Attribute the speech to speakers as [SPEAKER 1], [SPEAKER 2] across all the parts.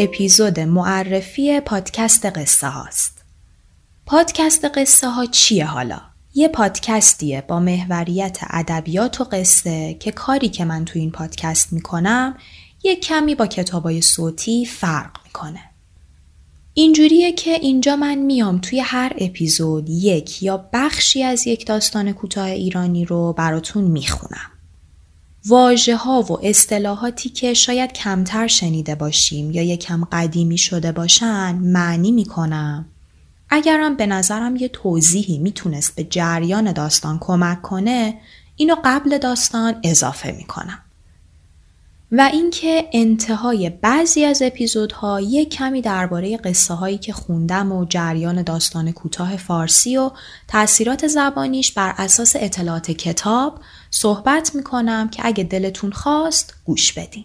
[SPEAKER 1] اپیزود معرفی پادکست قصه هاست. پادکست قصه ها چیه حالا؟ یه پادکستیه با محوریت ادبیات و قصه که کاری که من تو این پادکست می‌کنم یه کمی با کتابای صوتی فرق می‌کنه. اینجوریه که اینجا من میام توی هر اپیزود یک یا بخشی از یک داستان کوتاه ایرانی رو براتون می‌خونم. واجه ها و اصطلاحاتی که شاید کمتر شنیده باشیم یا یکم قدیمی شده باشن معنی می‌کنم. اگرم به نظرم یه توضیحی می‌تونست به جریان داستان کمک کنه اینو قبل داستان اضافه می‌کنم. و اینکه انتهای بعضی از اپیزودها یک کمی درباره قصه هایی که خوندم و جریان داستان کوتاه فارسی و تاثیرات زبانیش بر اساس اطلاعات کتاب صحبت می‌کنم که اگه دلتون خواست گوش بدین.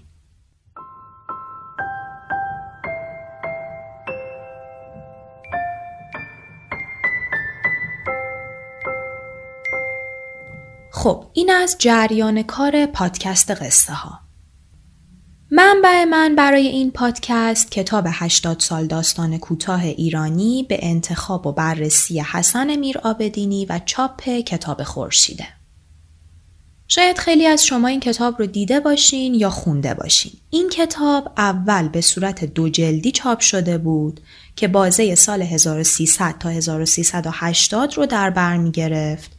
[SPEAKER 1] خب این از جریان کار پادکست قصه ها. منبع من برای این پادکست کتاب 80 سال داستان کوتاه ایرانی به انتخاب و بررسی حسن میر آبدینی و چاپ کتاب خورشیده. شاید خیلی از شما این کتاب رو دیده باشین یا خونده باشین. این کتاب اول به صورت دو جلدی چاپ شده بود که بازه سال 1300 تا 1380 رو در بر می گرفت.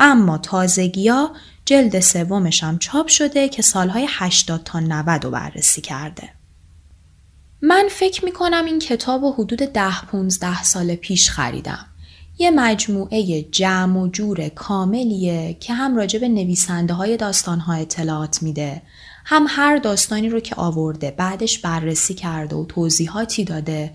[SPEAKER 1] اما تازگیا جلد سومش هم چاپ شده که سالهای 80 تا 90 رو بررسی کرده. من فکر می کنم این کتاب رو حدود 10-15 سال پیش خریدم. یه مجموعه جمع و جور کاملیه که هم راجع به نویسنده های داستان ها اطلاعات میده هم هر داستانی رو که آورده بعدش بررسی کرده و توضیحاتی داده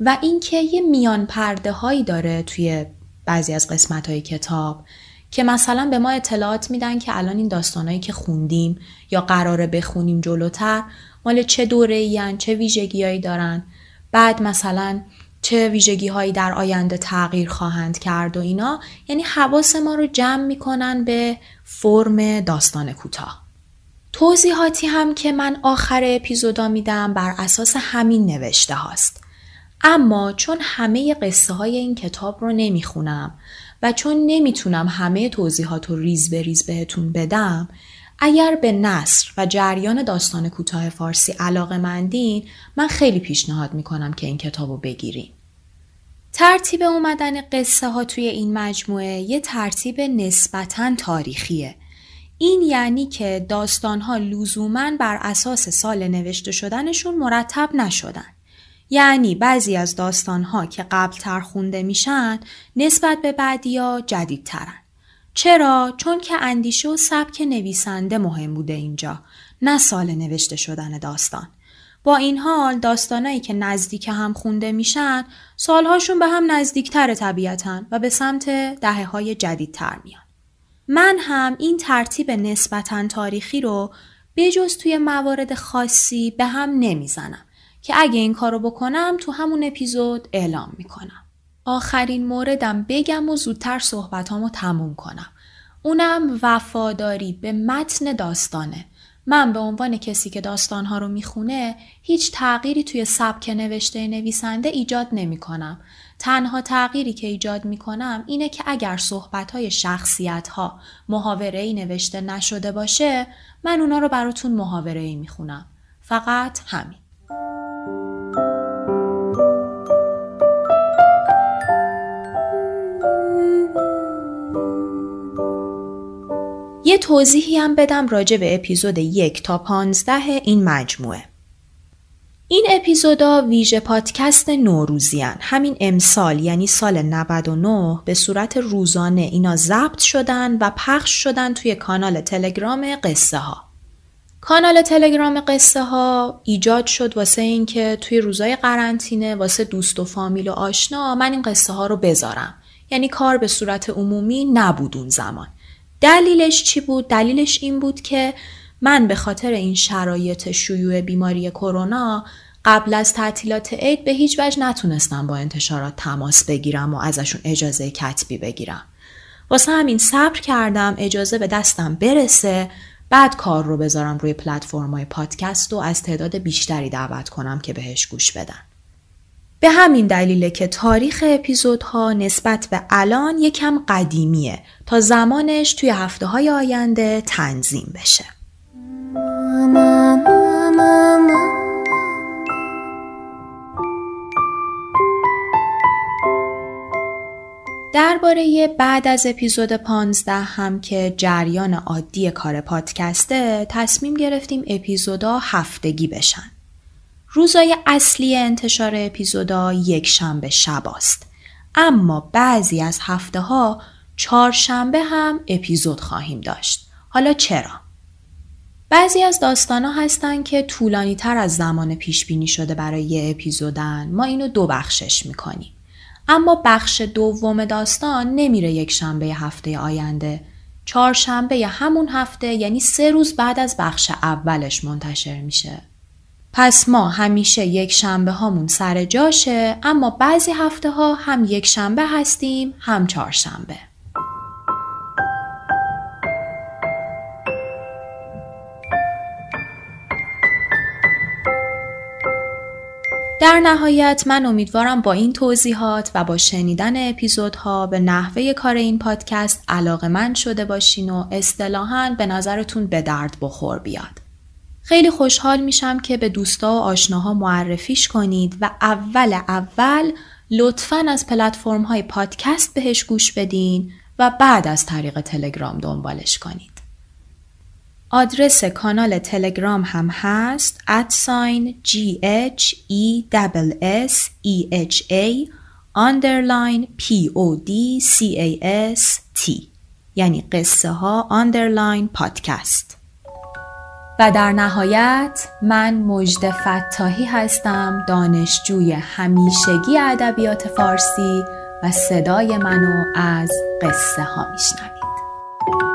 [SPEAKER 1] و اینکه یه میان پرده هایی داره توی بعضی از قسمت های کتاب که مثلا به ما اطلاعات میدن که الان این داستانهایی که خوندیم یا قراره بخونیم جلوتر مال چه دوره این چه ویژگیهایی دارن. بعد مثلا چه ویژگی هایی در آینده تغییر خواهند کرد و اینا. یعنی حواس ما رو جمع می‌کنن به فرم داستان کوتاه. توضیحاتی هم که من آخر اپیزودا میدم بر اساس همین نوشته هاست. اما چون همه قصه های این کتاب رو نمی‌خونم و چون نمی‌تونم همه توضیحات رو ریز به ریز بهتون بدم اگر به نصر و جریان داستان کوتاه فارسی علاقه مندین من خیلی پیشنهاد می‌کنم که این کتاب رو بگیریم. ترتیب اومدن قصه ها توی این مجموعه یه ترتیب نسبتا تاریخیه. این یعنی که داستان ها لزوما بر اساس سال نوشته شدنشون مرتب نشدن. یعنی بعضی از داستانها که قبل تر خونده میشن نسبت به بعدیا جدیدترن. چرا؟ چون که اندیشه و سبک نویسنده مهم بوده اینجا نه سال نوشته شدن داستان. با این حال داستانایی که نزدیک هم خونده میشن سالهاشون به هم نزدیکتر طبیعتا و به سمت دهه های جدیدتر میان. من هم این ترتیب نسبتا تاریخی رو بجز توی موارد خاصی به هم نمی‌زنم که اگه این کارو بکنم تو همون اپیزود اعلام می‌کنم. آخرین موردم بگم و زودتر صحبتامو تموم کنم. اونم وفاداری به متن داستانه. من به عنوان کسی که داستانها رو می‌خونه هیچ تغییری توی سبک نوشته نویسنده ایجاد نمی کنم. تنها تغییری که ایجاد می کنم اینه که اگر صحبت های شخصیت ها محاوره ای نوشته نشده باشه من اونا رو براتون محاوره ای می خونم. فقط همین. یه توضیحی هم بدم راجع به اپیزود یک تا پانزده این مجموعه. این اپیزودا ویژه پادکست نوروزیان همین امسال یعنی سال 99 به صورت روزانه اینا ضبط شدن و پخش شدن توی کانال تلگرام قصه ها. کانال تلگرام قصه ها ایجاد شد واسه اینکه توی روزای قرنطینه واسه دوست و فامیل و آشنا من این قصه ها رو بذارم. یعنی کار به صورت عمومی نبود اون زمان. دلیلش چی بود؟ دلیلش این بود که من به خاطر این شرایط شیوع بیماری کرونا قبل از تعطیلات عید به هیچ وجه نتونستم با انتشارات تماس بگیرم و ازشون اجازه کتبی بگیرم. واسه همین صبر کردم اجازه به دستم برسه بعد کار رو بذارم روی پلتفرم‌های پادکست و از تعداد بیشتری دعوت کنم که بهش گوش بدن. به همین دلیله که تاریخ اپیزودها نسبت به الان یکم قدیمیه تا زمانش توی هفته های آینده تنظیم بشه. درباره بعد از اپیزود 15 هم که جریان عادی کار پادکسته تصمیم گرفتیم اپیزودا هفتگی بشن. روزای اصلی انتشار اپیزودا یک شنبه شباست. اما بعضی از هفته ها چهارشنبه هم اپیزود خواهیم داشت. حالا چرا؟ بعضی از داستان هستن که طولانی تر از زمان پیش بینی شده برای یه اپیزودن. ما اینو دو بخشش می‌کنیم. اما بخش دوم داستان نمیره یک شنبه هفته آینده. چهارشنبه همون هفته یعنی سه روز بعد از بخش اولش منتشر میشه. پس ما همیشه یک شنبه هامون سر جاشه اما بعضی هفته ها هم یک شنبه هستیم هم چهارشنبه. در نهایت من امیدوارم با این توضیحات و با شنیدن اپیزودها به نحوه کار این پادکست علاقه من شده باشین و اصطلاحا به نظرتون به درد بخور بیاد. خیلی خوشحال میشم که به دوستا و آشناها معرفیش کنید و اول اول لطفا از پلتفرم های پادکست بهش گوش بدین و بعد از طریق تلگرام دنبالش کنید. آدرس کانال تلگرام هم هست ادساین e s e h a underline p o d c a s t یعنی قصه ها underline پادکست و در نهایت من مجد فتاحی هستم دانشجوی همیشگی ادبیات فارسی و صدای منو از قصه ها میشنوید.